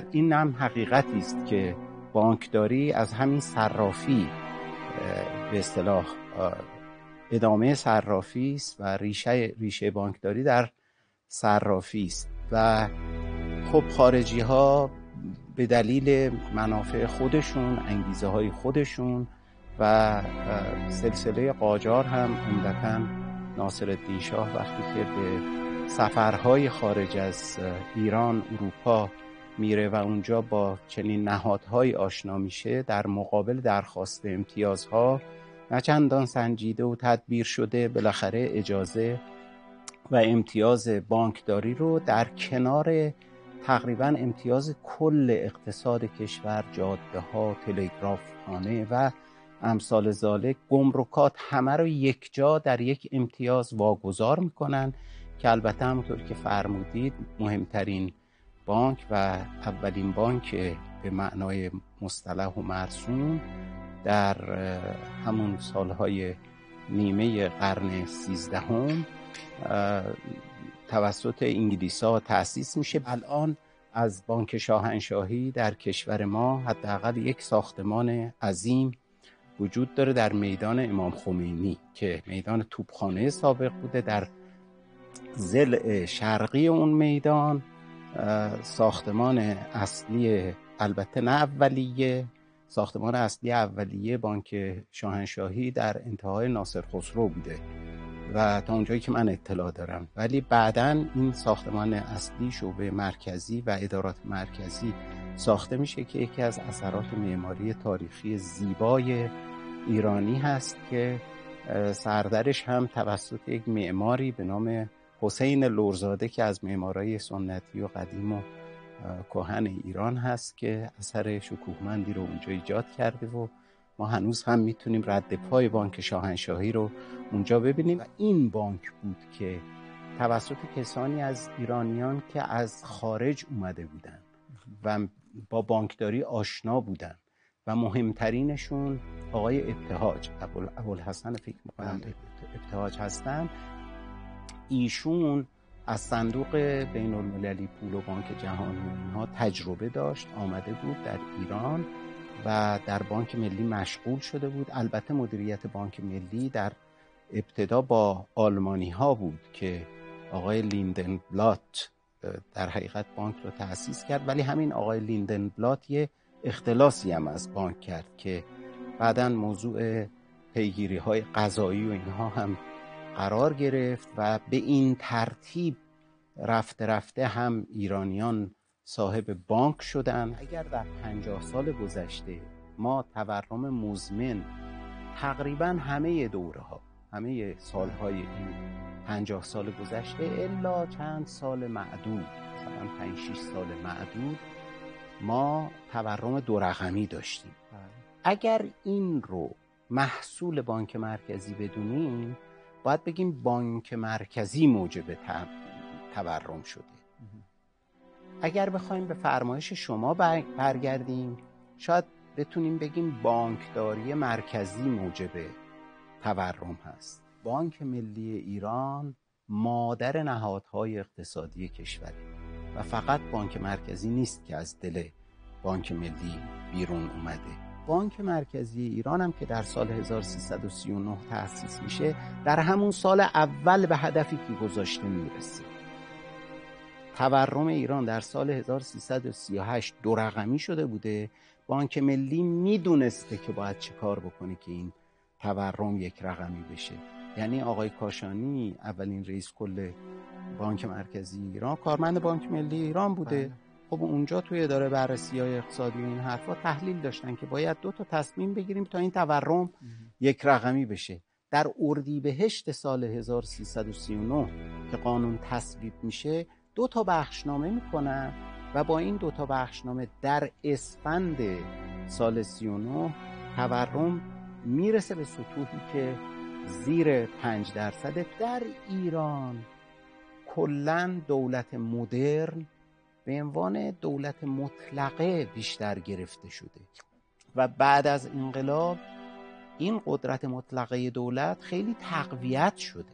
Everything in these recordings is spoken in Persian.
در این هم حقیقتی است که بانکداری از همین صرافی به اصطلاح ادامه صرافی است و ریشه ریشه بانکداری در صرافی است و خب خارجی ها به دلیل منافع خودشون انگیزه های خودشون و سلسله قاجار هم عمدتا ناصر شاه وقتی که به سفرهای خارج از ایران اروپا میره و اونجا با چنین نهادهای آشنا میشه در مقابل درخواست امتیازها نه چندان سنجیده و تدبیر شده بالاخره اجازه و امتیاز بانکداری رو در کنار تقریبا امتیاز کل اقتصاد کشور جاده ها تلگراف خانه و امثال زالک گمرکات همه رو یک جا در یک امتیاز واگذار می‌کنن که البته همونطور که فرمودید مهمترین بانک و اولین بانک به معنای مصطلح و مرسوم در همون سالهای نیمه قرن سیزدهم توسط انگلیس تأسیس میشه. الان از بانک شاهنشاهی در کشور ما حداقل یک ساختمان عظیم وجود داره در میدان امام خمینی که میدان توپخانه سابق بوده در زل شرقی اون میدان. ساختمان اصلی البته نه اولیه ساختمان اصلی اولیه بانک شاهنشاهی در انتهای ناصر خسرو بوده و تا اونجایی که من اطلاع دارم. ولی بعدا این ساختمان اصلی شعبه مرکزی و ادارات مرکزی ساخته میشه که یکی از اثرات معماری تاریخی زیبای ایرانی هست که سردرش هم توسط یک معماری به نام حسین لورزاده که از معمارای سنتی و قدیم و کهن ایران هست که اثر شکوهمندی رو اونجا ایجاد کرده و ما هنوز هم می‌تونیم رد پای بانک شاهنشاهی رو اونجا ببینیم. و این بانک بود که توسط کسانی از ایرانیان که از خارج اومده بودن و با بانکداری آشنا بودن. و مهمترینشون آقای ابتهاج ابوالحسن فکر می‌کنم ابتهاج هستن. ایشون از صندوق بین المللی پول و بانک جهانی اینها تجربه داشت آمده بود در ایران و در بانک ملی مشغول شده بود. البته مدیریت بانک ملی در ابتدا با آلمانی ها بود که آقای لیندن بلات در حقیقت بانک رو تأسیس کرد. ولی همین آقای لیندن بلات یه اختلاسی هم از بانک کرد که بعدا موضوع پیگیری های قضایی و اینها هم قرار گرفت و به این ترتیب رفته رفته هم ایرانیان صاحب بانک شدن اگر در پنجاه سال گذشته ما تورم مزمن تقریبا همه دوره ها همه سالهای این پنجاه سال گذشته الا چند سال معدود مثلا پنج شیش سال معدود ما تورم دو رقمی داشتیم بله. اگر این رو محصول بانک مرکزی بدونیم باید بگیم بانک مرکزی موجب تورم شده. اگر بخوایم به فرمایش شما برگردیم شاید بتونیم بگیم بانکداری مرکزی موجب تورم هست. بانک ملی ایران مادر نهادهای اقتصادی کشوره و فقط بانک مرکزی نیست که از دل بانک ملی بیرون اومده. بانک مرکزی ایران هم که در سال 1339 تأسیس میشه در همون سال اول به هدفی که گذاشته می‌رسه. تورم ایران در سال 1338 دو رقمی شده بوده. بانک ملی می‌دونسته که باید چه کار بکنه که این تورم یک رقمی بشه. یعنی آقای کاشانی اولین رئیس کل بانک مرکزی ایران کارمند بانک ملی ایران بوده. بله. خب اونجا توی اداره بررسی های اقتصادی و این حرفا تحلیل داشتن که باید دو تا تصمیم بگیریم تا این تورم یک رقمی بشه. در اردیبهشت سال 1339 که قانون تصویب میشه دو تا بخشنامه می‌کنن و با این دو تا بخشنامه در اسفند سال 39 تورم می‌رسه به سطوحی که زیر 5 درصد در ایران کلا دولت مدرن به عنوان دولت مطلقه بیشتر گرفته شده. و بعد از انقلاب این قدرت مطلقه دولت خیلی تقویت شده.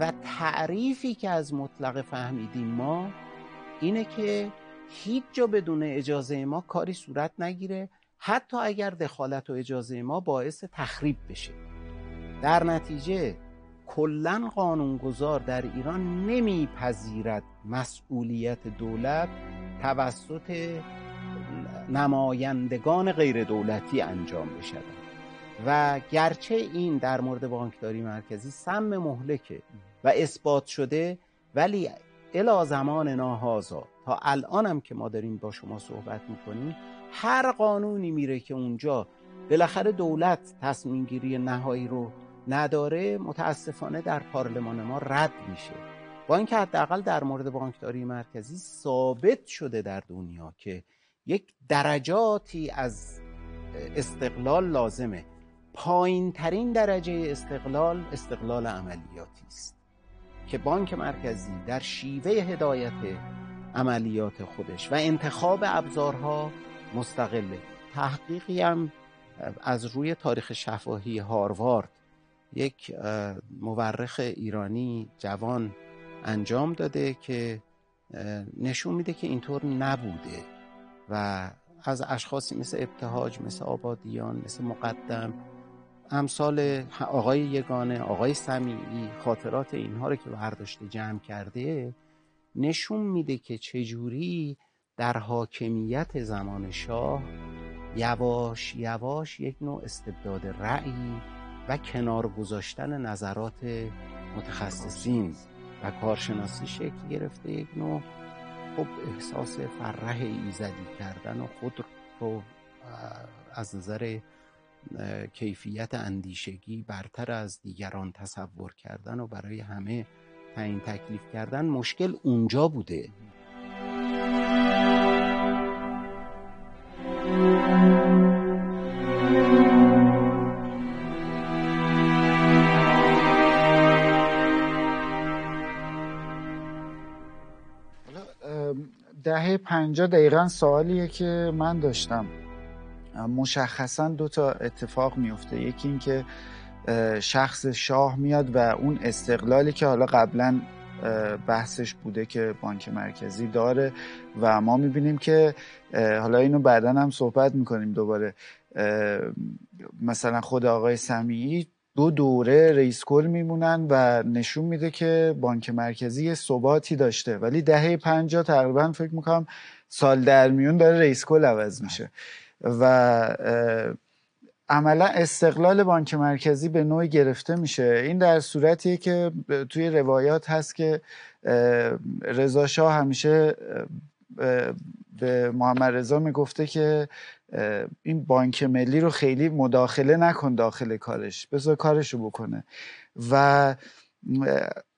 و تعریفی که از مطلقه فهمیدیم ما اینه که هیچ جا بدون اجازه ما کاری صورت نگیره حتی اگر دخالت و اجازه ما باعث تخریب بشه. در نتیجه کلا قانونگذار در ایران نمیپذیرد مسئولیت دولت توسط نمایندگان غیر دولتی انجام بشود. و گرچه این در مورد بانکداری مرکزی سم مهلکه و اثبات شده ولی الا زمان ناهازا تا الانم که ما داریم با شما صحبت می‌کنیم هر قانونی میره که اونجا بالاخره دولت تصمیم گیری نهایی رو نداره متاسفانه در پارلمان ما رد میشه. با اینکه حداقل در مورد بانکداری مرکزی ثابت شده در دنیا که یک درجاتی از استقلال لازمه. پایین ترین درجه استقلال استقلال عملیاتی است که بانک مرکزی در شیوه هدایت عملیات خودش و انتخاب ابزارها مستقله. تحقیقی هم از روی تاریخ شفاهی هاروارد یک مورخ ایرانی جوان انجام داده که نشون میده که اینطور نبوده و از اشخاصی مثل ابتهاج مثل آبادیان مثل مقدم امثال آقای یگانه آقای سمیعی خاطرات اینها رو که برداشته جمع کرده نشون میده که چجوری در حاکمیت زمان شاه یواش یواش یک نوع استبداد رأی و کنار گذاشتن نظرات متخصصین و کارشناسی شکل گرفته یک نوع خب احساس فرح ایزدی کردن و خود رو از نظر کیفیت اندیشگی برتر از دیگران تصور کردن و برای همه تعیین تکلیف کردن مشکل اونجا بوده. دهه پنجاه دقیقا سوالیه که من داشتم. مشخصا دو تا اتفاق میفته یکی اینکه شخص شاه میاد و اون استقلالی که حالا قبلا بحثش بوده که بانک مرکزی داره و ما می‌بینیم که حالا اینو بعدا هم صحبت می‌کنیم دوباره. مثلا خود آقای سمیعی دو دوره رئیس کل میمونن و نشون میده که بانک مرکزی ثباتی داشته. ولی دهه پنجاه تقریبا فکر می‌کنم سال در میون داره رئیس کل عوض میشه. و عملا استقلال بانک مرکزی به نوعی گرفته میشه. این در صورتیه که توی روایات هست که رضا شاه همیشه به محمد رضا می‌گفته که این بانک ملی رو خیلی مداخله نکن داخل کارش. بذار کارش رو بکنه. و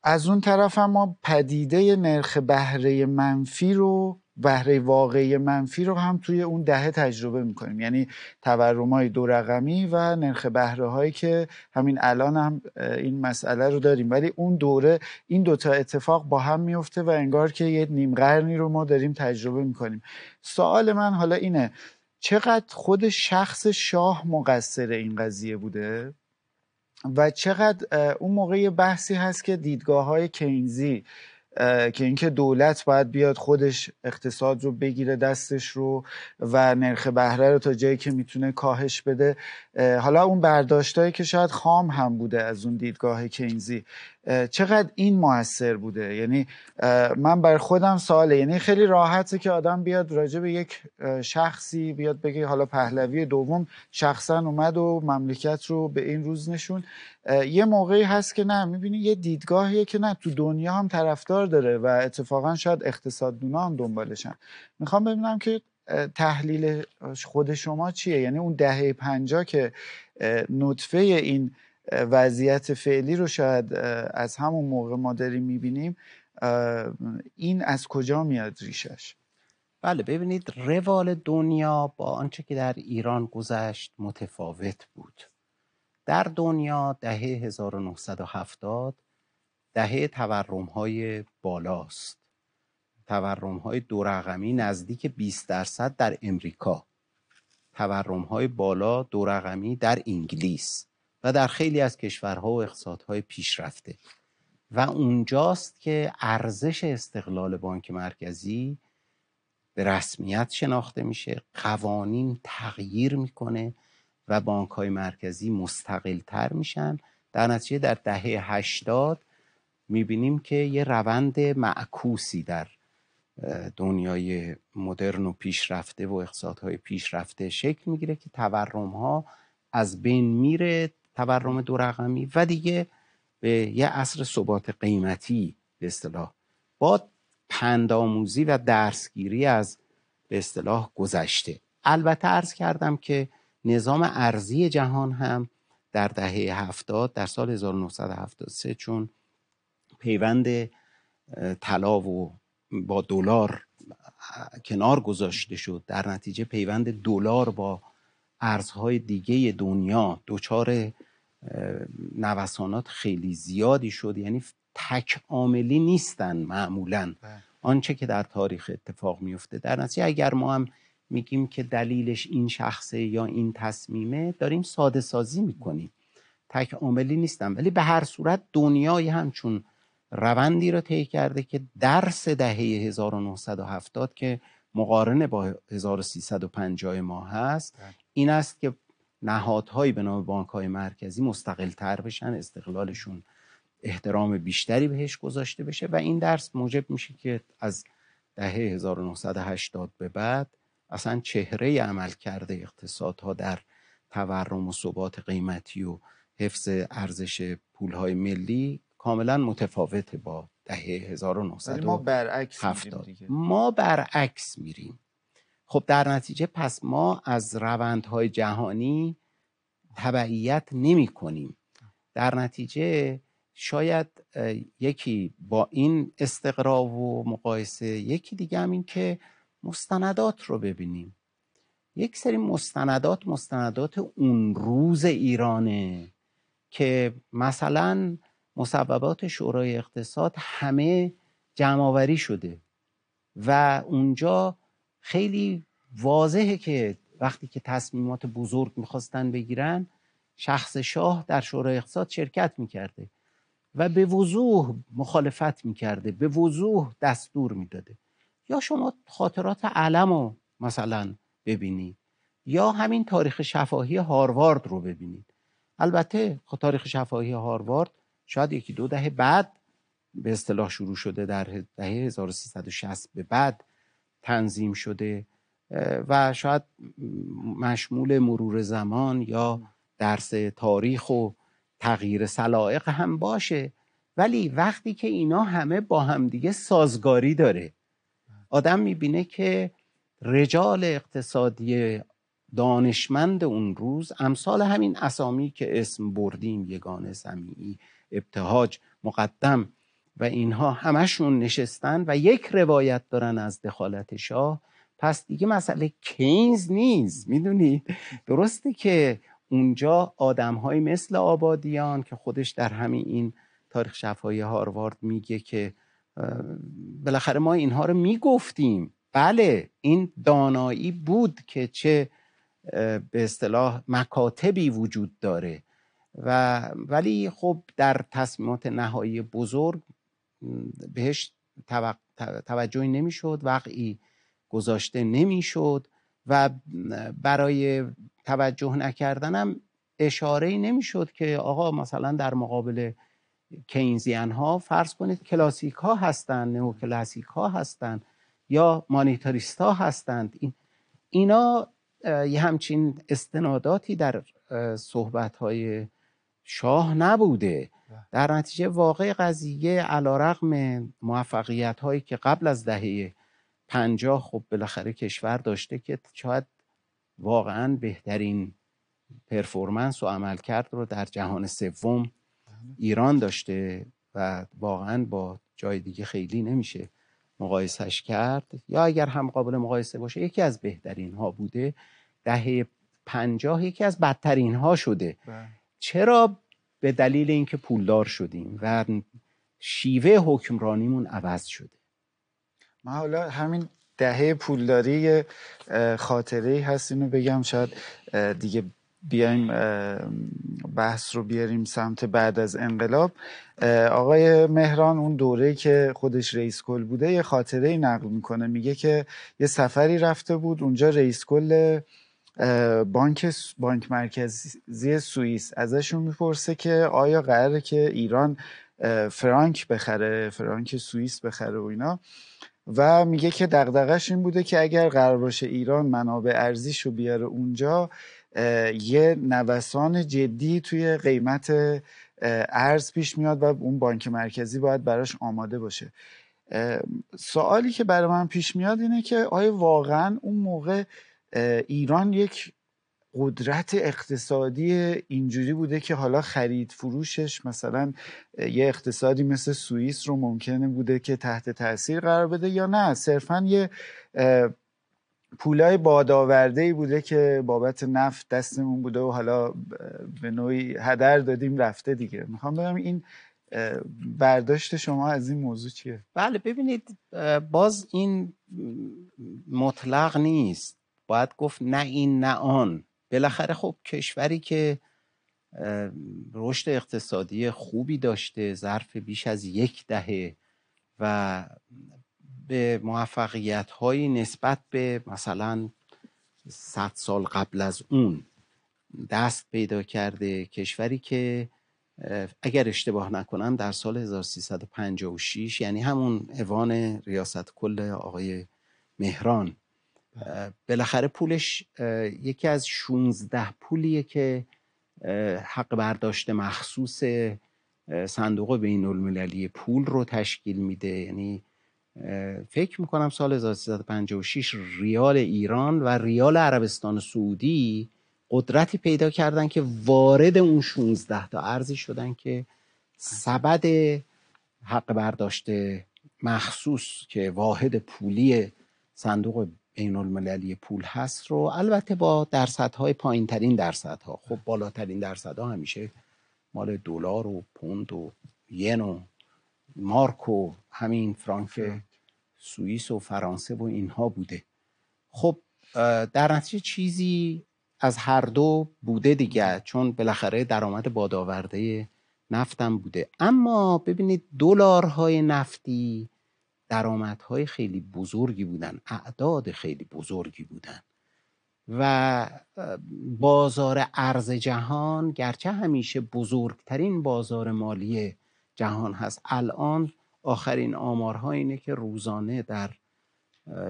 از اون طرف هم ما پدیده نرخ بهره منفی رو بهره واقعی منفی رو هم توی اون دهه تجربه می‌کنیم. یعنی تورم های دو رقمی و نرخ بهره هایی که همین الان هم این مسئله رو داریم. ولی اون دوره این دوتا اتفاق با هم میفته و انگار که یه نیم قرنی رو ما داریم تجربه می‌کنیم. سوال من حالا اینه چقدر خود شخص شاه مقصر این قضیه بوده و چقدر اون موقع بحثی هست که دیدگاه های کینزی که اینکه دولت باید بیاد خودش اقتصاد رو بگیره دستش رو و نرخ بهره رو تا جایی که می‌تونه کاهش بده. حالا اون برداشتایی که شاید خام هم بوده از اون دیدگاه کینزی چقدر این موثر بوده؟ یعنی من بر خودم سواله. یعنی خیلی راحته که آدم بیاد راجع به یک شخصی بیاد بگه حالا پهلوی دوم شخصا اومد و مملکت رو به این روز نشون. یه موقعی هست که نه می‌بینی یه دیدگاهیه که نه تو دنیا هم طرفدار داره و اتفاقا شاید اقتصاددونا هم دنبالشن. می‌خوام ببینم که تحلیل خود شما چیه؟ یعنی اون دهه پنجا که نطفه این وضعیت فعلی رو شاید از همون موقع ما داریم می‌بینیم این از کجا میاد ریشش؟ بله ببینید روال دنیا با آنچه که در ایران گذشت متفاوت بود. در دنیا دهه 1970 دهه تورم های بالاست. تورم های دو رقمی نزدیک 20 درصد در امریکا. تورم های بالا دو رقمی در انگلیس و در خیلی از کشورها و اقتصادهای پیشرفته. و اونجاست که ارزش استقلال بانک مرکزی به رسمیت شناخته میشه قوانین تغییر می‌کنه و بانک های مرکزی مستقل تر میشن. در نتیجه در دهه هشتاد می‌بینیم که یه روند معکوسی در دنیای مدرن و پیشرفته و اقتصادهای پیشرفته شکل می‌گیره که تورم ها از بین میره تورم دو رقمی و دیگه به یه عصر ثبات قیمتی به اصطلاح. با پندآموزی و درسگیری از به اصطلاح گذشته. البته عرض کردم که نظام ارزی جهان هم در دهه هفتاد در سال 1973 چون پیوند طلا و با دلار کنار گذاشته شد. در نتیجه پیوند دلار با ارزهای دیگه دنیا دچار نوسانات خیلی زیادی شد. یعنی تک عاملی نیستن معمولا. بله. آنچه که در تاریخ اتفاق میفته در نتیجه اگر ما هم میگیم که دلیلش این شخصه یا این تصمیمه داریم ساده سازی می‌کنیم. تک عاملی نیستن. ولی به هر صورت دنیای همچون روندی رو طی کرده که درس دهه 1970 که مقارنه با 1350 ما هست بله. این است که نهادهایی به نام بانک های مرکزی مستقل تر بشن استقلالشون احترام بیشتری بهش گذاشته بشه و این درس موجب میشه که از دهه 1980 به بعد اصلا چهره عمل کرده اقتصادها در تورم و ثبات قیمتی و حفظ ارزش پولهای ملی کاملا متفاوته با دهه 1970 ما برعکس ما برعکس میریم. خب در نتیجه پس ما از روندهای جهانی تبعیت نمی کنیم در نتیجه شاید یکی با این استقرا و مقایسه یکی دیگه هم این که مستندات رو ببینیم. یک سری مستندات مستندات اون روز ایرانه که مثلا مصوبات شورای اقتصاد همه جمعآوری شده و اونجا خیلی واضحه که وقتی که تصمیمات بزرگ می‌خواستن بگیرن شخص شاه در شورای اقتصاد شرکت می‌کرده و به وضوح مخالفت می‌کرده به وضوح دستور می‌داده. یا شما خاطرات علم رو مثلا ببینید یا همین تاریخ شفاهی هاروارد رو ببینید. البته تاریخ شفاهی هاروارد شاید یکی دو دهه بعد به اصطلاح شروع شده در دهه 1360 به بعد تنظیم شده و شاید مشمول مرور زمان یا درس تاریخ و تغییر سلائق هم باشه. ولی وقتی که اینا همه با همدیگه سازگاری داره آدم می‌بینه که رجال اقتصادی دانشمند اون روز امثال همین اسامی که اسم بردیم یگانه سمیعی ابتهاج مقدم و اینها همشون نشستن و یک روایت دارن از دخالت شاه. پس دیگه مسئله کینز نیست می‌دونید درسته که اونجا آدم های مثل آبادیان که خودش در همین این تاریخ شفایی هاروارد میگه که بالاخره ما اینها رو می‌گفتیم. بله این دانایی بود که چه به اصطلاح مکاتبی وجود داره. و ولی خب در تصمیمات نهایی بزرگ بهش توجهی نمی‌شد وقعی گذاشته نمی‌شد و برای توجه نکردنم اشاره نمی‌شد که آقا مثلا در مقابل کینزیان ها فرض کنید کلاسیک ها هستند نو کلاسیک ها هستند یا مانیتاریست ها هستند. این اینا یه همچین استناداتی در صحبت های شاه نبوده. در نتیجه واقع قضیه علا رقم موفقیت هایی که قبل از دهه پنجاه خب بالاخره کشور داشته که شاید واقعا بهترین پرفورمنس و عملکرد رو در جهان سوم ایران داشته و واقعا با جای دیگه خیلی نمیشه مقایسش کرد. یا اگر هم قابل مقایسه باشه یکی از بهترین ها بوده. دهه پنجاه یکی از بدترین ها شده. بله. چرا به دلیل اینکه پولدار شدیم و شیوه حکمرانیمون عوض شده؟ من حالا همین دهه پولداری خاطره هست اینو بگم. شاید دیگه بیایم بحث رو بیاریم سمت بعد از انقلاب. آقای مهران اون دوره که خودش رئیس کل بوده یه خاطره نقل می‌کنه. میگه که یه سفری رفته بود اونجا رئیس کل بانک بانک مرکزی سوئیس ازشون می‌پرسه که آیا قراره که ایران فرانک بخره فرانک سوئیس بخره و اینا. و میگه که دغدغش این بوده که اگر قرار باشه ایران منابع ارزیش رو بیاره اونجا یه نوسان جدی توی قیمت ارز پیش میاد و اون بانک مرکزی باید براش آماده باشه. سوالی که برای من پیش میاد اینه که آیا واقعا اون موقع ایران یک قدرت اقتصادی اینجوری بوده که حالا خرید فروشش مثلا یه اقتصادی مثل سوئیس رو ممکنه بوده که تحت تاثیر قرار بده یا نه. صرفا یه پولای بادآورده ای بوده که بابت نفت دستمون بوده و حالا به نوعی هدر دادیم رفته دیگه. می‌خوام بگم این برداشت شما از این موضوع چیه؟ بله ببینید باز این مطلق نیست. باید گفت نه این نه آن. بالاخره خب کشوری که رشد اقتصادی خوبی داشته ظرف بیش از یک دهه و به موفقیت هایی نسبت به مثلا صد سال قبل از اون دست پیدا کرده کشوری که اگر اشتباه نکنم در سال 1356 یعنی همون اوان ریاست کل آقای مهران. بالاخره پولش یکی از 16 پولیه که حق برداشت مخصوص صندوق بین المللی پول رو تشکیل میده. یعنی فکر می‌کنم سال 1356 ریال ایران و ریال عربستان سعودی قدرتی پیدا کردن که وارد اون 16 تا ارزی شدن که سبد حق برداشت مخصوص که واحد پولی صندوق بین المللی پول هست رو البته با درصدهای پایین ترین درصدها. خب بالاترین درصدها همیشه مال دلار و پوند و ین و مارک و همین فرانک سوئیس و فرانسه و اینها بوده. خب در نتیجه چیزی از هر دو بوده دیگه چون بالاخره درآمد بادآورده نفتم بوده. اما ببینید دلارهای نفتی درآمدهای خیلی بزرگی بودن اعداد خیلی بزرگی بودن. و بازار ارز جهان گرچه همیشه بزرگترین بازار مالی جهان هست الان آخرین آمارها اینه که روزانه در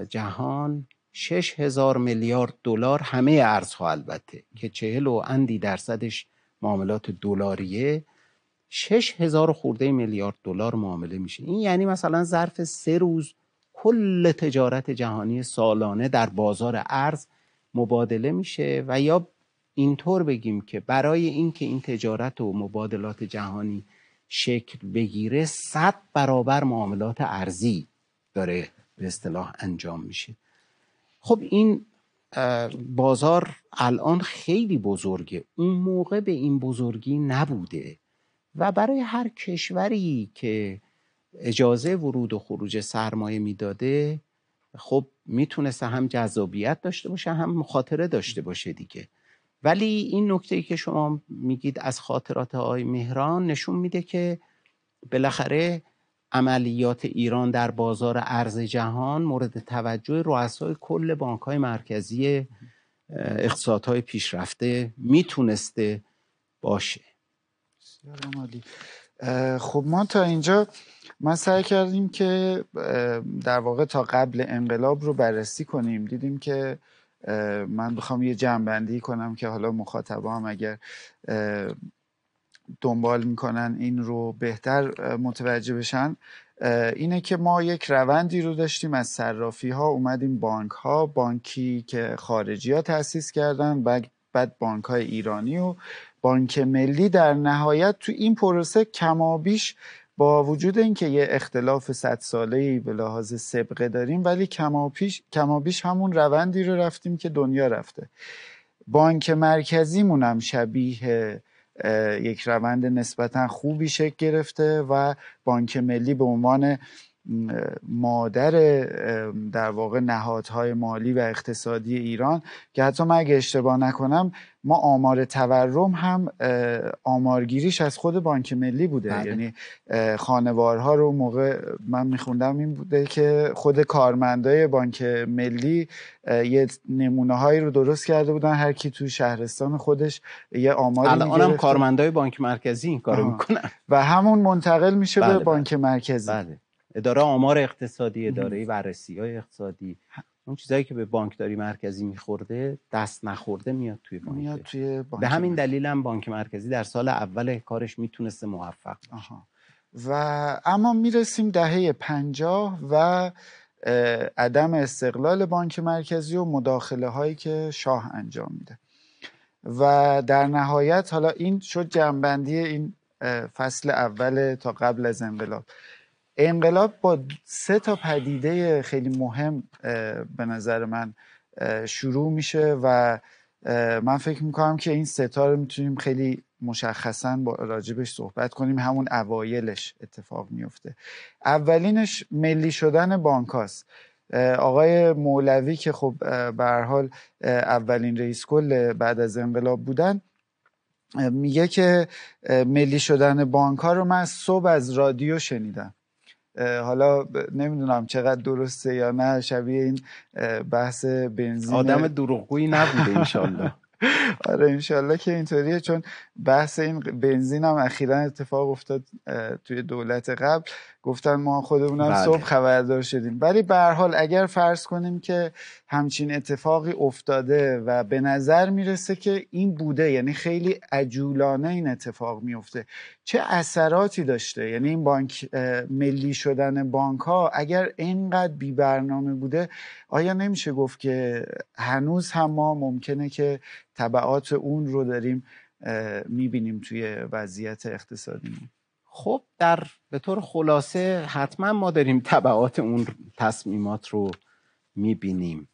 جهان شش هزار میلیارد دلار همه ارزها البته که چهل و اندی درصدش معاملات دلاریه. شش هزار خورده میلیارد دلار معامله میشه. این یعنی مثلا ظرف سه روز کل تجارت جهانی سالانه در بازار ارز مبادله میشه و یا اینطور بگیم که برای اینکه این تجارت و مبادلات جهانی شکل بگیره صد برابر معاملات ارزی داره به اصطلاح انجام میشه. خب این بازار الان خیلی بزرگه. اون موقع به این بزرگی نبوده. و برای هر کشوری که اجازه ورود و خروج سرمایه می‌داده خب می‌تونسته هم جذابیت داشته باشه هم مخاطره داشته باشه دیگه. ولی این نکته ای که شما میگید از خاطرات آقای مهران نشون میده که بالاخره عملیات ایران در بازار ارز جهان مورد توجه رؤسای کل بانک های مرکزی اقتصادهای پیشرفته می‌تونسته باشه. خب ما تا اینجا ما سعی کردیم که در واقع تا قبل انقلاب رو بررسی کنیم. دیدیم که من بخوام یه جمعبندی کنم که حالا مخاطبا هم اگر دنبال می‌کنن این رو بهتر متوجه بشن. اینه که ما یک روندی رو داشتیم. از صرافی ها اومدیم بانک ها بانکی که خارجی ها تأسیس کردن بعد بانک های ایرانی و بانک ملی در نهایت تو این پروسه کمابیش با وجود اینکه یه اختلاف صد ساله ای به لحاظ سبقه داریم ولی کمابیش, کمابیش همون روندی رو رفتیم که دنیا رفته. بانک مرکزیمون هم شبیه یک روند نسبتا خوبی شکل گرفته و بانک ملی به عنوان مادر در واقع نهادهای مالی و اقتصادی ایران که حتی من اگه اشتباه نکنم ما آمار تورم هم آمارگیریش از خود بانک ملی بوده. بله. یعنی خانوارها رو موقع من میخوندم این بوده که خود کارمندای بانک ملی یه نمونه هایی رو درست کرده بودن. هر کی توی شهرستان خودش یه آماری الان هم کارمندای بانک مرکزی این کارو می‌کنن. و همون منتقل میشه بله به بانک مرکزی. بله. اداره آمار اقتصادی اداره بررسی های اقتصادی اون چیزایی که به بانکداری مرکزی میخورده دست نخورده میاد توی بانک. میاد توی بانک به همین دلیل هم بانک مرکزی در سال اول کارش می‌تونسته موفق باشه. و اما می‌رسیم دهه پنجاه و عدم استقلال بانک مرکزی و مداخله هایی که شاه انجام میده. و در نهایت حالا این شد جنبندی این فصل اول تا قبل از انقلاب. انقلاب با سه تا پدیده خیلی مهم به نظر من شروع میشه و من فکر می‌کنم که این ستا رو می‌تونیم خیلی مشخصا با راجبش صحبت کنیم. همون اوایلش اتفاق میفته اولینش ملی شدن بانکاست آقای مولوی که خب به حال اولین رئیس کل بعد از انقلاب بودن میگه که ملی شدن بانک ها رو من صبح از رادیو شنیدم. حالا نمی‌دونم چقدر درسته یا نه شبیه این بحث بنزین آدم دروغگویی نبوده انشالله آره انشالله که اینطوریه چون بحث این بنزین هم اخیرا اتفاق افتاد توی دولت قبل. گفتن ما خودمونم بله. صبح خبردار شدیم. ولی به حال اگر فرض کنیم که همچین اتفاقی افتاده و به نظر می‌رسه که این بوده یعنی خیلی عجولانه این اتفاق میفته چه اثراتی داشته؟ یعنی این بانک ملی شدن بانک ها اگر اینقدر بی برنامه بوده آیا نمیشه گفت که هنوز هم ما ممکنه که طبعات اون رو داریم می‌بینیم توی وضعیت اقتصادی خب در به طور خلاصه حتما ما داریم طبعات اون تصمیمات رو می‌بینیم.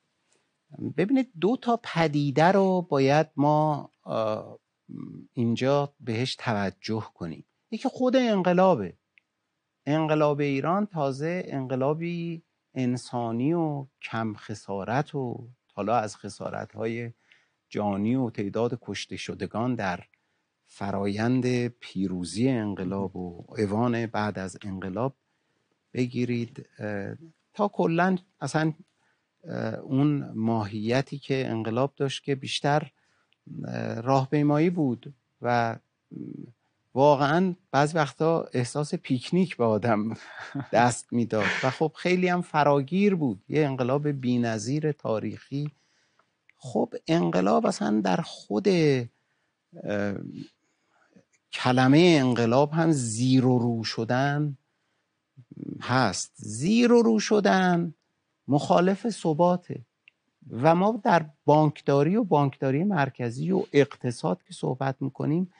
ببینید دو تا پدیده رو باید ما اینجا بهش توجه کنیم. یکی خود انقلابه. انقلاب ایران تازه انقلابی انسانی و کم خسارت و حالا از خسارت های جانی و تعداد کشته شدگان در فرایند پیروزی انقلاب و اوان بعد از انقلاب بگیرید. تا کلا اصلا اون ماهیتی که انقلاب داشت که بیشتر راهپیمایی بود و واقعا بعض وقتا احساس پیکنیک به آدم دست می‌داد. و خب خیلی هم فراگیر بود. یه انقلاب بینظیر تاریخی خب انقلاب اصلا در خود کلمه انقلاب هم زیر و رو شدن هست. زیر و رو شدن مخالف ثباته. و ما در بانکداری و بانکداری مرکزی و اقتصاد که صحبت می‌کنیم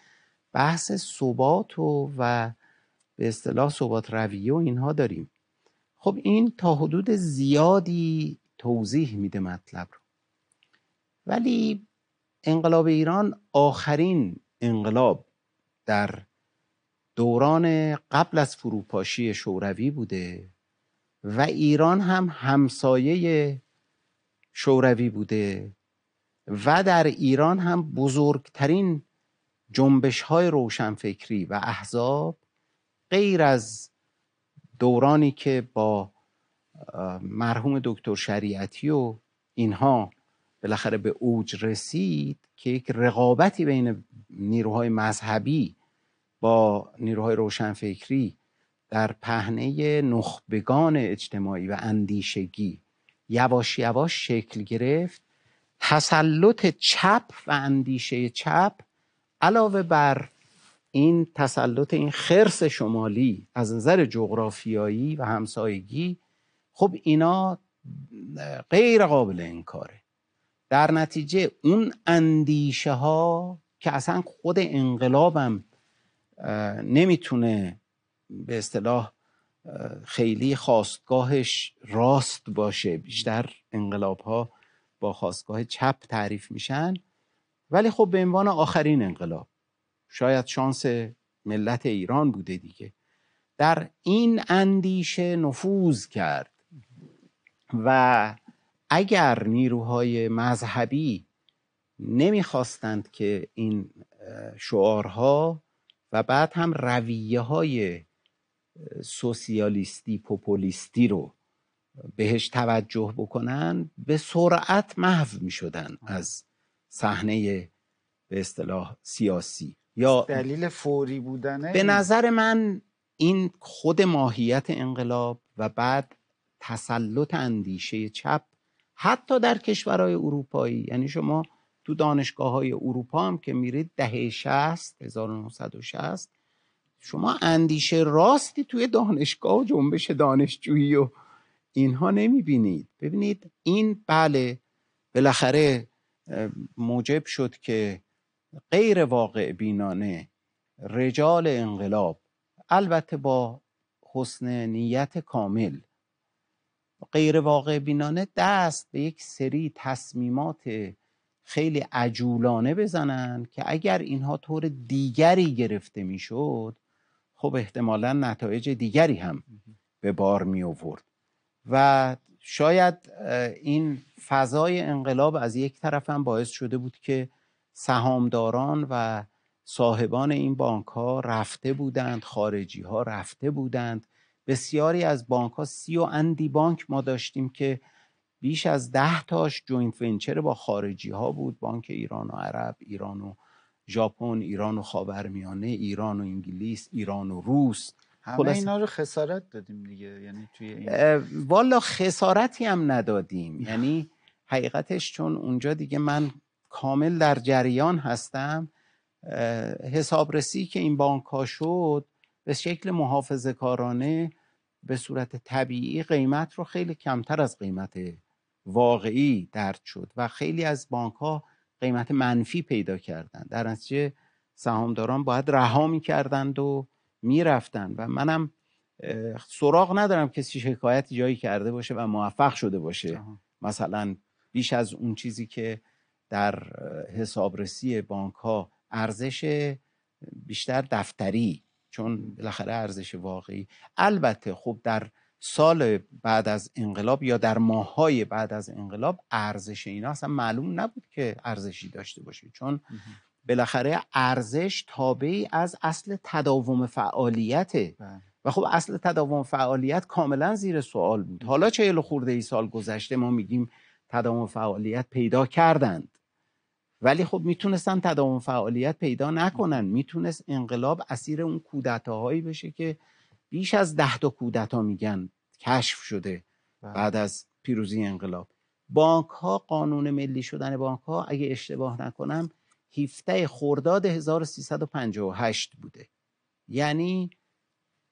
بحث ثبات و, و به اصطلاح ثبات رویه و اینها داریم. خب این تا حدود زیادی توضیح میده مطلب رو. ولی انقلاب ایران آخرین انقلاب در دوران قبل از فروپاشی شوروی بوده و ایران هم همسایه شوروی بوده و در ایران هم بزرگترین جنبش های روشنفکری و احزاب غیر از دورانی که با مرحوم دکتر شریعتی و اینها بالاخره به اوج رسید که یک رقابتی بین نیروهای مذهبی با نیروهای روشنفکری در پهنه نخبگان اجتماعی و اندیشگی یواش یواش شکل گرفت. تسلط چپ و اندیشه چپ علاوه بر این تسلط این خرس شمالی از نظر جغرافیایی و همسایگی خب اینا غیر قابل انکاره. در نتیجه اون اندیشه ها که اصلا خود انقلابم نمی‌تونه به اصطلاح خیلی خواستگاهش راست باشه. بیشتر انقلاب ها با خواستگاه چپ تعریف میشن. ولی خب به عنوان آخرین انقلاب شاید شانس ملت ایران بوده دیگه. در این اندیشه نفوذ کرد و اگر نیروهای مذهبی نمی‌خواستند که این شعارها و بعد هم رویه های سوسیالیستی پوپولیستی رو بهش توجه بکنن به سرعت محو می شدن از صحنه به اصطلاح سیاسی. یا دلیل فوری بودنه به نظر من این خود ماهیت انقلاب و بعد تسلط اندیشه چپ حتی در کشورهای اروپایی. یعنی شما تو دانشگاه های اروپا هم که میرید دهه 60 1960 شما اندیشه راستی توی دانشگاه و جنبش دانشجویی و اینها نمی‌بینید. ببینید این بله بالاخره موجب شد که غیر واقع بینانه رجال انقلاب البته با حسن نیت کامل غیر واقع بینانه دست به یک سری تصمیمات خیلی عجولانه بزنن که اگر اینها طور دیگری گرفته می‌شد خب احتمالا نتایج دیگری هم به بار می آورد و شاید این فضای انقلاب از یک طرف هم باعث شده بود که سهامداران و صاحبان این بانک ها رفته بودند خارجی ها رفته بودند بسیاری از بانک ها سی و اندی بانک ما داشتیم که بیش از ده تاش joint venture با خارجی ها بود بانک ایران و عرب ایران و ژاپن ایران و خاورمیانه ایران و انگلیس ایران و روس. همه اینا رو خسارت دادیم دیگه یعنی توی این والا خسارتی هم ندادیم. یعنی حقیقتش چون اونجا دیگه من کامل در جریان هستم حسابرسی که این بانک ها شد به شکل محافظه کارانه به صورت طبیعی قیمت رو خیلی کمتر از قیمت واقعی درد شد و خیلی از بانک ها قیمت منفی پیدا کردند در نتیجه سهامداران باید رها می‌کردند و می‌رفتند و منم سراغ ندارم کسی شکایت جایی کرده باشه و موفق شده باشه. مثلا بیش از اون چیزی که در حسابرسی بانک ها ارزش بیشتر دفتری چون بالاخره ارزش واقعی. البته خب در سال بعد از انقلاب یا در ماهای بعد از انقلاب ارزش اینا اصلا معلوم نبود که ارزشی داشته باشه. چون بالاخره ارزش تابعی از اصل تداوم فعالیته بله. و خب اصل تداوم فعالیت کاملا زیر سوال بود. حالا چهل خورده ای سال گذشته ما میگیم تداوم فعالیت پیدا کردند. ولی خب می‌تونستن تداوم فعالیت پیدا نکنن. می‌تونست انقلاب اسیر اون کودتاهایی بشه که بیش از ده تا کودتا میگن کشف شده بله. بعد از پیروزی انقلاب. بانک ها قانون ملی شدن بانک ها اگه اشتباه نکنم 17 خرداد 1358 بوده. یعنی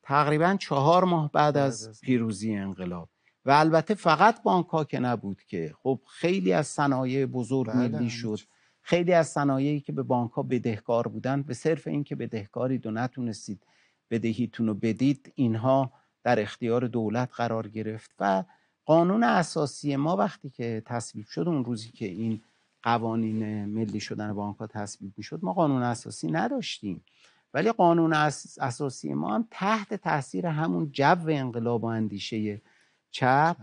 تقریبا چهار ماه بعد از پیروزی انقلاب. و البته فقط بانک ها که نبود که. خب خیلی از صنایع بزرگ بله، ملی شد. خیلی از صنایعی که به بانک ها بدهکار بودن به صرف اینکه بدهکارید و نتونستید بدهیتون رو بدید اینها در اختیار دولت قرار گرفت و قانون اساسی ما وقتی که تصویب شد اون روزی که این قوانین ملی شدن بانک ها تصویب شد ما قانون اساسی نداشتیم. ولی قانون اساسی ما هم تحت تاثیر همون جو انقلاب و اندیشه چپ.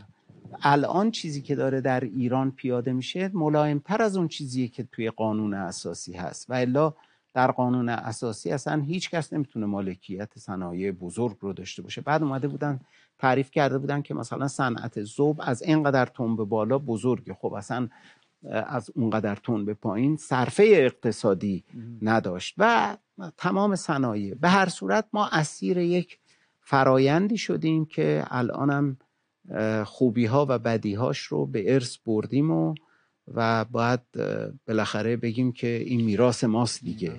الان چیزی که داره در ایران پیاده میشه ملایمتر از اون چیزیه که توی قانون اساسی هست. و الا در قانون اساسی اصلا هیچ کس نمی‌تونه مالکیت صنایع بزرگ رو داشته باشه. بعد اومده بودن تعریف کرده بودن که مثلا صنعت زوب از اینقدر تون به بالا بزرگه. خب اصلا از اونقدر تون به پایین صرفه اقتصادی نداشت و تمام صنایع. به هر صورت ما اسیر یک فرایندی شدیم که الانم خوبی ها و بدی هاش رو به ارث بردیم و و باید بالاخره بگیم که این میراث ماست دیگه.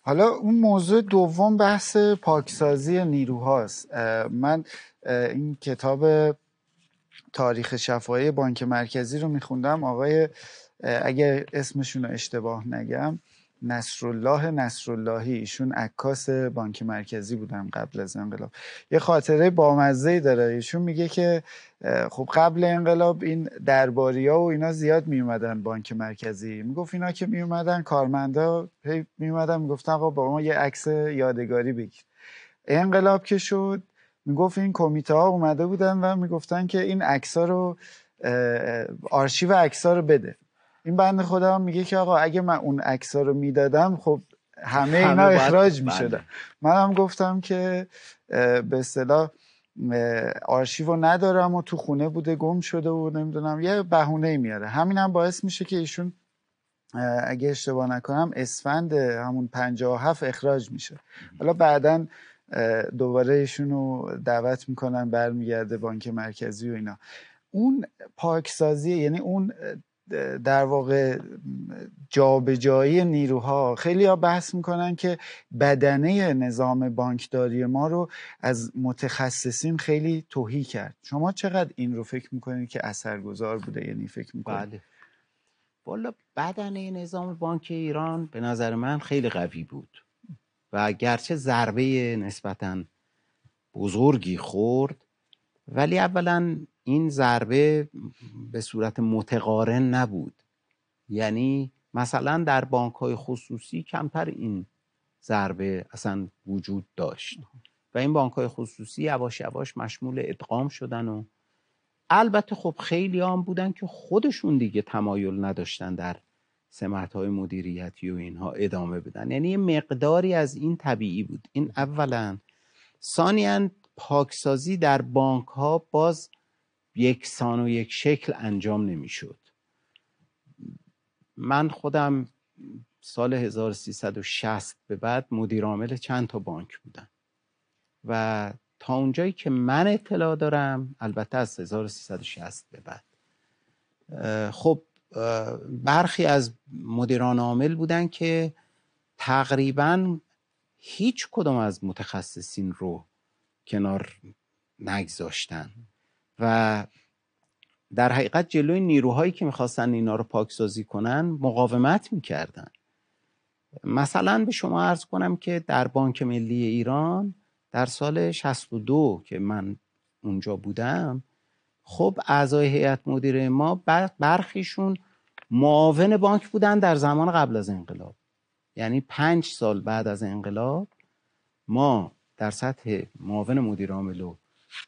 حالا اون موضوع دوم بحث پاکسازی نیروهاست. من این کتاب تاریخ شفاهی بانک مرکزی رو میخوندم. آقای اگر اسمشون رو اشتباه نگم نصرالله نصراللهی. ایشون عکاس بانک مرکزی بودن قبل از انقلاب. یه خاطره بامزه داره. ایشون میگه که خب قبل انقلاب این درباری ها و اینا زیاد میومدن بانک مرکزی. می‌گفت اینا که میومدن کارمندا میومدن می‌گفتن آقا با ما یه عکس یادگاری بگیر. انقلاب که شد می‌گفت این کمیته ها اومده بودن و می‌گفتن که این عکس رو آرشیو عکس رو بده. این بند خدا میگه که آقا اگه من اون عکس رو می‌دادم خب همه اینا اخراج می‌شدن. منم گفتم که به اصطلاح آرشیو ندارم و تو خونه بوده گم شده و نمی‌دونم یه بهونه میاره. همین هم باعث میشه که ایشون اگه اشتباه نکنم اسفند همون 57 اخراج میشه. حالا بعدا دوباره ایشون رو دعوت می‌کنن برمیگرده بانک مرکزی و اینا. اون پاکسازی یعنی اون در واقع جابجایی نیروها خیلی ها بحث می‌کنن که بدنه نظام بانکداری ما رو از متخصصین خیلی توهی کرد. شما چقدر این رو فکر می‌کنید که اثرگذار بوده؟ یعنی فکر می‌کنید؟ بله. والا بدنه نظام بانک ایران به نظر من خیلی قوی بود و گرچه ضربه نسبتا بزرگی خورد ولی اولا این ضربه به صورت متقارن نبود. یعنی مثلا در بانک های خصوصی کمتر این ضربه اصلا وجود داشت. و این بانک های خصوصی یواش یواش مشمول ادغام شدن و البته خب خیلی هم بودن که خودشون دیگه تمایل نداشتن در سمت های مدیریتی و اینها ادامه بدن. یعنی یه مقداری از این طبیعی بود. این اولا. ثانیا پاکسازی در بانک ها باز یکسان و یک شکل انجام نمی‌شد. من خودم سال 1360 به بعد مدیر عامل چند تا بانک بودم. و تا اونجایی که من اطلاع دارم البته از 1360 به بعد. خب برخی از مدیران عامل بودن که تقریبا هیچ کدوم از متخصصین رو کنار نگذاشتن. و در حقیقت جلوی نیروهایی که می‌خواستن اینا رو پاکسازی کنن مقاومت می‌کردن. مثلا به شما ارز کنم که در بانک ملی ایران در سال 62 که من اونجا بودم خب اعضای هیئت مدیره ما برخیشون معاون بانک بودن در زمان قبل از انقلاب. یعنی پنج سال بعد از انقلاب ما در سطح معاون مدیر عامل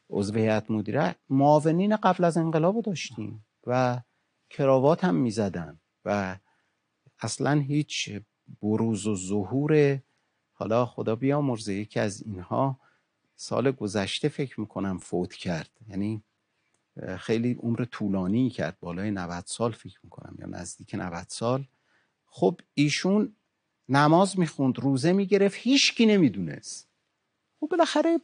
عضو هیئت مدیره معاونین قبل از انقلاب داشتیم و کراوات هم می‌زدن و اصلا هیچ بروز و ظهور حالا خدا بیامرزه یکی از اینها سال گذشته فکر می‌کنم فوت کرد. یعنی خیلی عمر طولانی کرد بالای 90 سال فکر می‌کنم یا نزدیک 90 سال. خب ایشون نماز می‌خوند روزه می‌گرفت هیچکی نمی‌دونست. خب بالاخره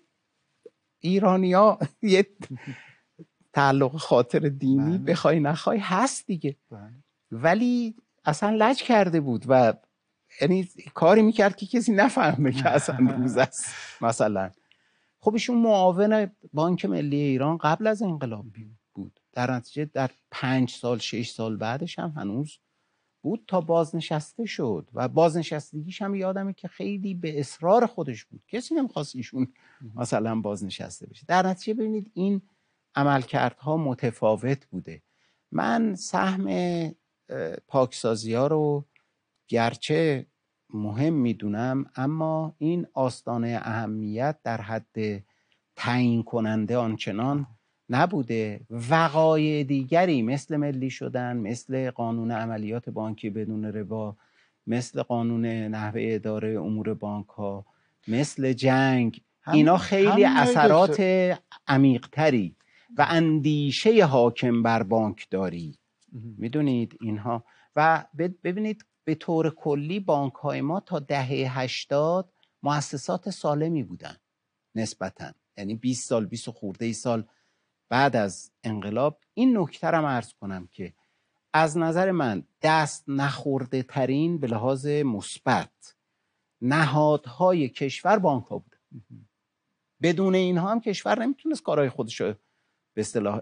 ایرانیا یه تعلق خاطر دینی بله. بخوای نخوای هست دیگه بله. ولی اصلا لج کرده بود و یعنی کاری می‌کرد که کسی نفهمه که اصلا روز است مثلا خب ایشون معاون بانک ملی ایران قبل از انقلاب بود در نتیجه در پنج سال شش سال بعدش هم هنوز بود تا بازنشسته شد و بازنشستگیش هم یادمه که خیلی به اصرار خودش بود. کسی نمی‌خواست ایشون مثلا بازنشسته بشه. در نتیجه ببینید این عملکردها متفاوت بوده. من سهم پاکسازی ها رو گرچه مهم می‌دونم اما این آستانه اهمیت در حد تعیین کننده آنچنان نبوده. وقایع دیگری مثل ملی شدن مثل قانون عملیات بانکی بدون ربا مثل قانون نحوه اداره امور بانک ها مثل جنگ. اینا خیلی اثرات عمیقتری و اندیشه حاکم بر بانک داری. می‌دونید اینها؟ و ببینید به طور کلی بانک های ما تا دهه هشتاد مؤسسات سالمی بودن نسبتا. یعنی 20 سال 20 خورده ای سال بعد از انقلاب این نکته رو ارز کنم که از نظر من دست نخورده ترین به لحاظ مثبت نهادهای کشور بانک ها بود بدون اینها هم کشور نمی‌تونست کارهای خودش رو به اصطلاح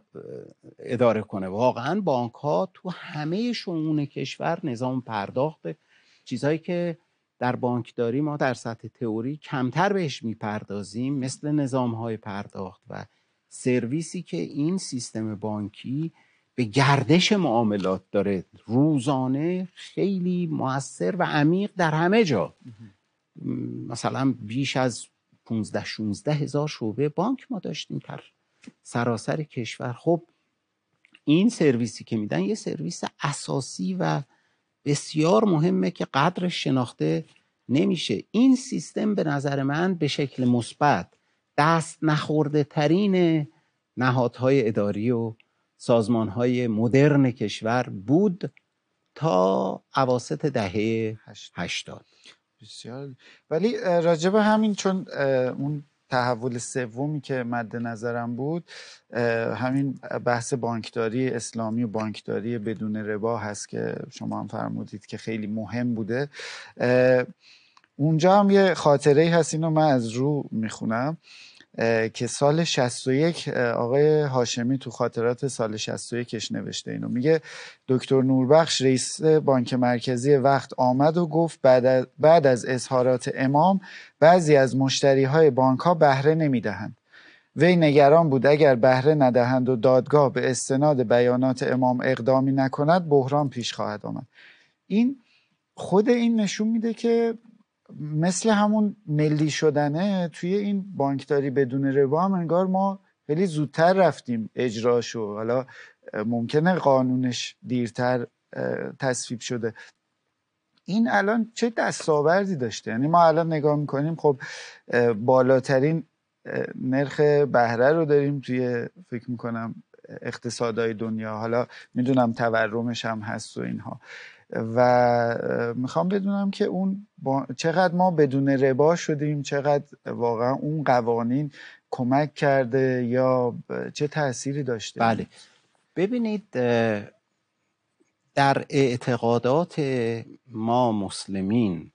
اداره کنه. واقعا بانک ها تو همه شمون کشور نظام پرداخت چیزهایی که در بانکداری ما در سطح تئوری کمتر بهش می‌پردازیم مثل نظام های پرداخت و سرویسی که این سیستم بانکی به گردش معاملات داره روزانه خیلی موثر و عمیق در همه جا. مثلا بیش از 15 16 هزار شعبه بانک ما داشتیم در سراسر کشور. خب این سرویسی که میدن یه سرویس اساسی و بسیار مهمه که قدرش شناخته نمیشه. این سیستم به نظر من به شکل مثبت دست نخورده ترین نهادهای اداری و سازمانهای مدرن کشور بود تا عواست دهه هشتاد. بسیار. ولی راجب همین چون اون تحول سومی که مد نظرم بود همین بحث بانکداری اسلامی و بانکداری بدون ربا هست که شما هم فرمودید که خیلی مهم بوده. اونجا هم یه خاطره هست اینو من از رو می‌خونم. که سال 61 آقای هاشمی تو خاطرات سال 61 نوشته اینو. میگه دکتر نوربخش رئیس بانک مرکزی وقت آمد و گفت بعد از, بعد از اظهارات امام بعضی از مشتری های بانک ها بهره نمی‌دهند. وی نگران بود اگر بهره ندهند و دادگاه به استناد بیانات امام اقدامی نکند بحران پیش خواهد آمد. این خود این نشون میده که مثل همون ملی شدنه توی این بانکداری بدون ربا هم انگار ما خیلی زودتر رفتیم اجراشو. حالا ممکنه قانونش دیرتر تصویب شده. این الان چه دستاوردی داشته؟ یعنی ما الان نگاه می‌کنیم خب بالاترین نرخ بهره رو داریم توی فکر می‌کنم اقتصادهای دنیا. حالا می‌دونم تورمش هم هست و اینها. و می‌خوام بدونم که اون چقدر ما بدون ربا شدیم چقدر واقعا اون قوانین کمک کرده یا چه تأثیری داشته؟ بله. ببینید در اعتقادات ما مسلمین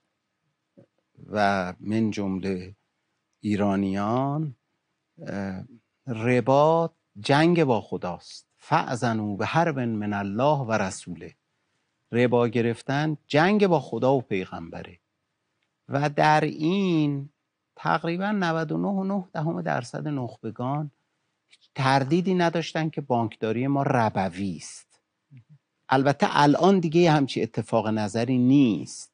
و من جمله ایرانیان ربا جنگ با خداست. فعزنو به حرب من الله و رسوله. ربا گرفتن جنگ با خدا و پیغمبره. و در این تقریبا 99 دهم درصد نخبگان تردیدی نداشتن که بانکداری ما ربوی است. البته الان دیگه همچی اتفاق نظری نیست.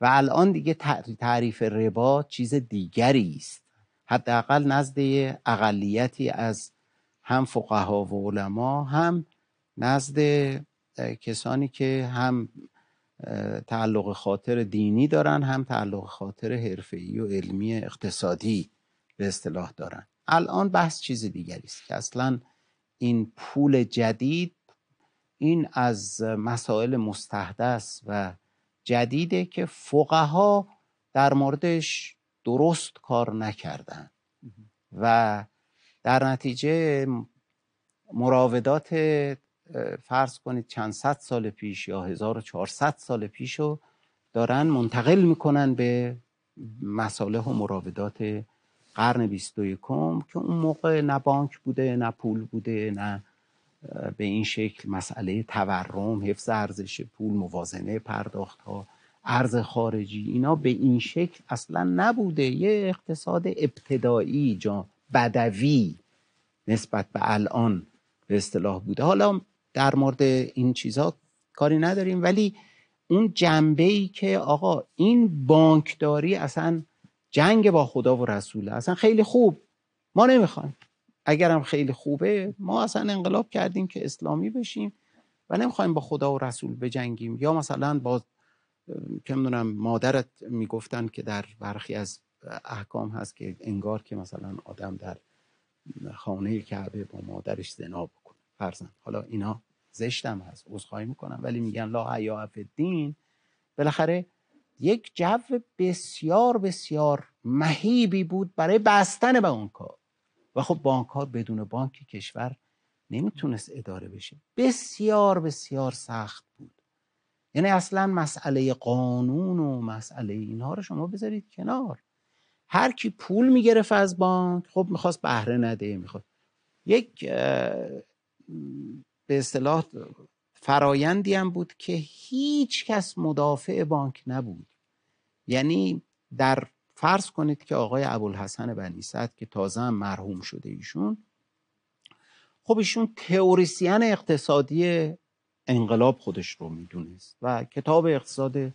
و الان دیگه تعریف ربا چیز دیگری است. حداقل نزد اقلیتی از هم فقها و علما هم نزد کسانی که هم تعلق خاطر دینی دارن هم تعلق خاطر حرفه‌ای و علمی اقتصادی به اصطلاح دارن. الان بحث چیز دیگری است که اصلا این پول جدید این از مسائل مستحدث و جدیده که فقها در موردش درست کار نکردن. و در نتیجه مراودات فرض کنید چند صد سال پیش یا 1400 سال پیش رو دارن منتقل می‌کنن به مساله و مراودات قرن 21 که اون موقع نه بانک بوده نه پول بوده نه به این شکل مسئله تورم حفظ ارزش پول موازنه پرداخت ها ارز خارجی اینا به این شکل اصلا نبوده. یه اقتصاد ابتدایی جا بدوی نسبت به الان به اصطلاح بوده. حالا در مورد این چیزها کاری نداریم. ولی اون جنبه ای که آقا این بانکداری اصلا جنگ با خدا و رسوله. اصلا خیلی خوب. ما نمی‌خوایم. اگرم خیلی خوبه ما اصلا انقلاب کردیم که اسلامی بشیم و نمی‌خوایم با خدا و رسول بجنگیم. یا مثلا با که می‌دونم مادرت می‌گفتن که در برخی از احکام هست که انگار که مثلا آدم در خانه کعبه با مادرش زنا فرزن حالا اینا زشتم هست عذرخواهی می‌کنم. ولی میگن لا حیا دین بالاخره یک جو بسیار بسیار مهیبی بود برای بستن به اون کار. و خب بانک ها بدون بانک کشور نمی‌تونست اداره بشه. بسیار بسیار سخت بود. یعنی اصلا مسئله قانون و مسئله اینها رو شما بذارید کنار. هر کی پول می‌گرفت از بانک خب می‌خواست بهره نده می‌خواد یک به اصطلاح فرایندی هم بود که هیچ کس مدافع بانک نبود. یعنی در فرض کنید که آقای ابوالحسن بنی که تازه هم مرحوم شده ایشون خب ایشون تئوریسین اقتصادی انقلاب خودش رو می‌دونست و کتاب اقتصاد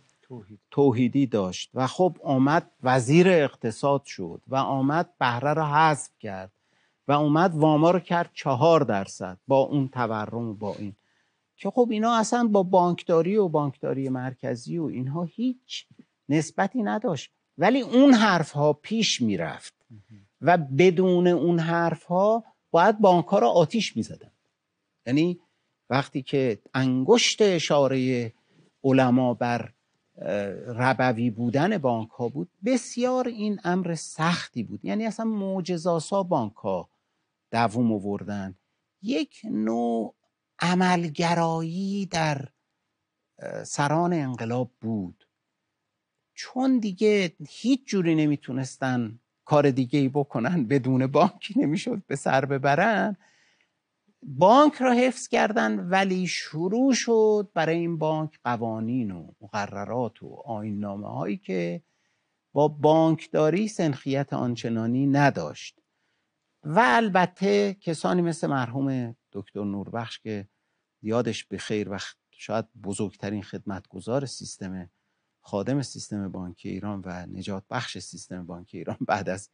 توحیدی داشت و خب آمد وزیر اقتصاد شد و آمد بهره رو حذف کرد. و اومد واما رو کرد چهار درصد با اون تورم و با این. که خب اینا اصلا با بانکداری و بانکداری مرکزی و اینها هیچ نسبتی نداشت. ولی اون حرف ها پیش می‌رفت. و بدون اون حرف ها باید بانک ها را آتیش می‌زدن. یعنی وقتی که انگشت اشاره علما بر ربوی بودن بانک ها بود بسیار این امر سختی بود. یعنی اصلا معجزاسا بانک ها دووم آوردن. یک نوع عملگرایی در سران انقلاب بود. چون دیگه هیچ جوری نمی‌تونستن کار دیگه ای بکنن بدون بانکی نمی‌شد به سر ببرن بانک را حفظ کردن ولی شروع شد برای این بانک قوانین و مقررات و آین نامه هایی که با بانکداری سنخیت آنچنانی نداشت. و البته کسانی مثل مرحوم دکتر نوربخش که یادش به خیر و شاید بزرگترین خدمتگزار سیستم خادم سیستم بانکی ایران و نجات بخش سیستم بانکی ایران بعد از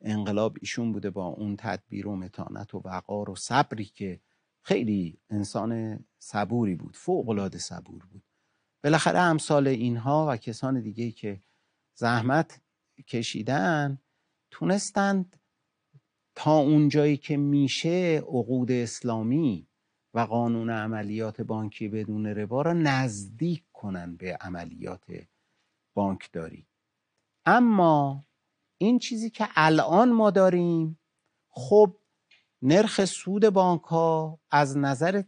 انقلاب ایشون بوده با اون تدبیر و متانت و وقار و صبری که خیلی انسان صبوری بود فوق العاده صبور بود. بالاخره امثال اینها و کسان دیگه که زحمت کشیدن تونستند تا اونجایی که میشه عقود اسلامی و قانون عملیات بانکی بدون ربا را نزدیک کنن به عملیات بانکداری. اما این چیزی که الان ما داریم خب نرخ سود بانک ها از نظر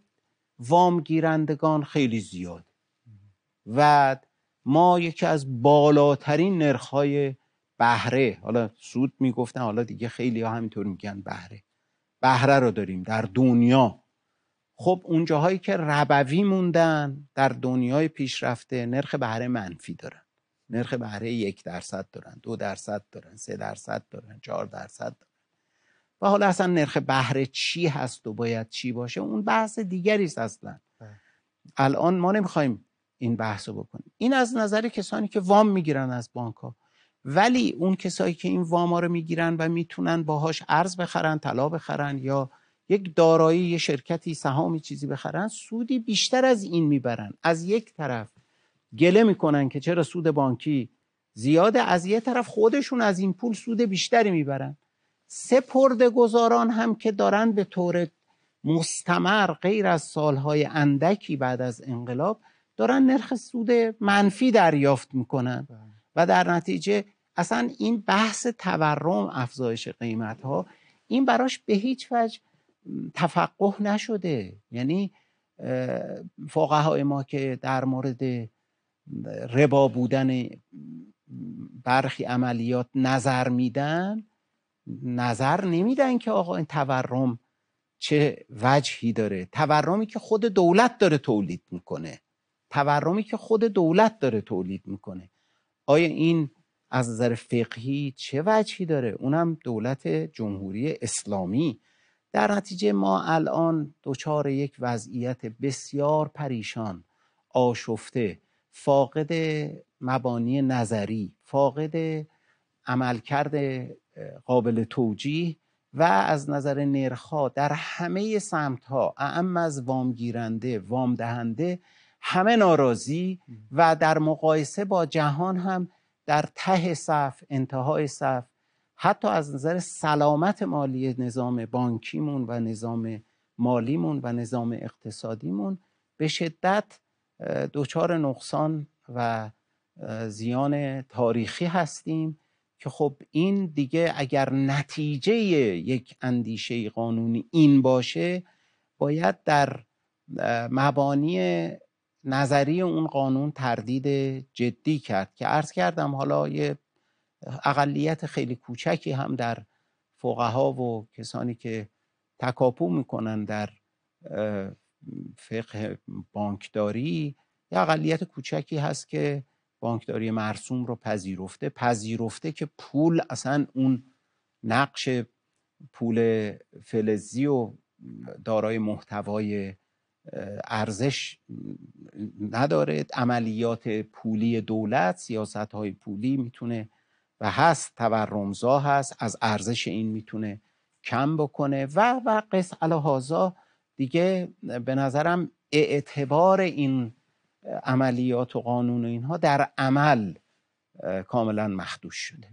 وام گیرندگان خیلی زیاد و ما یکی از بالاترین نرخ های بهره. حالا سود می‌گفتن حالا دیگه خیلی ها همینطور میگن بهره. بهره رو داریم در دنیا. خب اون جاهایی که ربوی موندن در دنیای پیشرفته نرخ بهره منفی دارن. نرخ بهره یک درصد دارن دو درصد دارن سه درصد دارن چهار درصد دارن. و حالا اصلا نرخ بهره چی هست و باید چی باشه؟ اون بحث دیگری است اصلا. بله. الان ما نمی‌خوایم این بحث رو بکنیم. این از نظر کسانی که وام می‌گیرن از بانک ها ولی اون کسایی که این وام ها رو می‌گیرن و می‌تونن باهاش ارز بخرن طلا بخرن یا یک دارایی یه شرکتی سهامی چیزی بخرن سودی بیشتر از این می‌برن. از یک طرف گله می‌کنن که چرا سود بانکی زیاده از یه طرف خودشون از این پول سود بیشتری می‌برن. سپرده گذاران هم که دارن به طور مستمر غیر از سالهای اندکی بعد از انقلاب دارن نرخ سود منفی دریافت می‌کنن. بله. و در نتیجه اصلا این بحث تورم افزایش قیمت ها این براش به هیچ وجه تفقه نشده. یعنی فقهای ما که در مورد ربا بودن برخی عملیات نظر میدن نظر نمیدن که آقا این تورم چه وجهی داره. تورمی که خود دولت داره تولید می‌کنه. تورمی که خود دولت داره تولید می‌کنه. آیا این از نظر فقهی چه وجهی داره؟ اونم دولت جمهوری اسلامی. در نتیجه ما الان دچار یک وضعیت بسیار پریشان آشفته فاقد مبانی نظری فاقد عملکرد قابل توجیه و از نظر نرخها در همه سمت ها اعم از وام گیرنده وام دهنده همه ناراضی و در مقایسه با جهان هم در ته صف انتهای صف حتی از نظر سلامت مالی نظام بانکیمون و نظام مالیمون و نظام اقتصادیمون به شدت دچار نقصان و زیان تاریخی هستیم که خب این دیگه اگر نتیجه یک اندیشه قانونی این باشه باید در مبانی نظری اون قانون تردید جدی کرد که عرض کردم حالا یه اقلیت خیلی کوچکی هم در فقها و کسانی که تکاپو می‌کنن در فقه بانکداری یه اقلیت کوچکی هست که بانکداری مرسوم رو پذیرفته. پذیرفته که پول اصلا اون نقش پول فلزی و دارای محتوای ارزش نداره. عملیات پولی دولت سیاست های پولی می‌تونه و هست تورمزا هست از ارزش این می‌تونه کم بکنه. و و قص الهازا دیگه به نظرم اعتبار این عملیات و قانون و اینها در عمل کاملا مخدوش شده.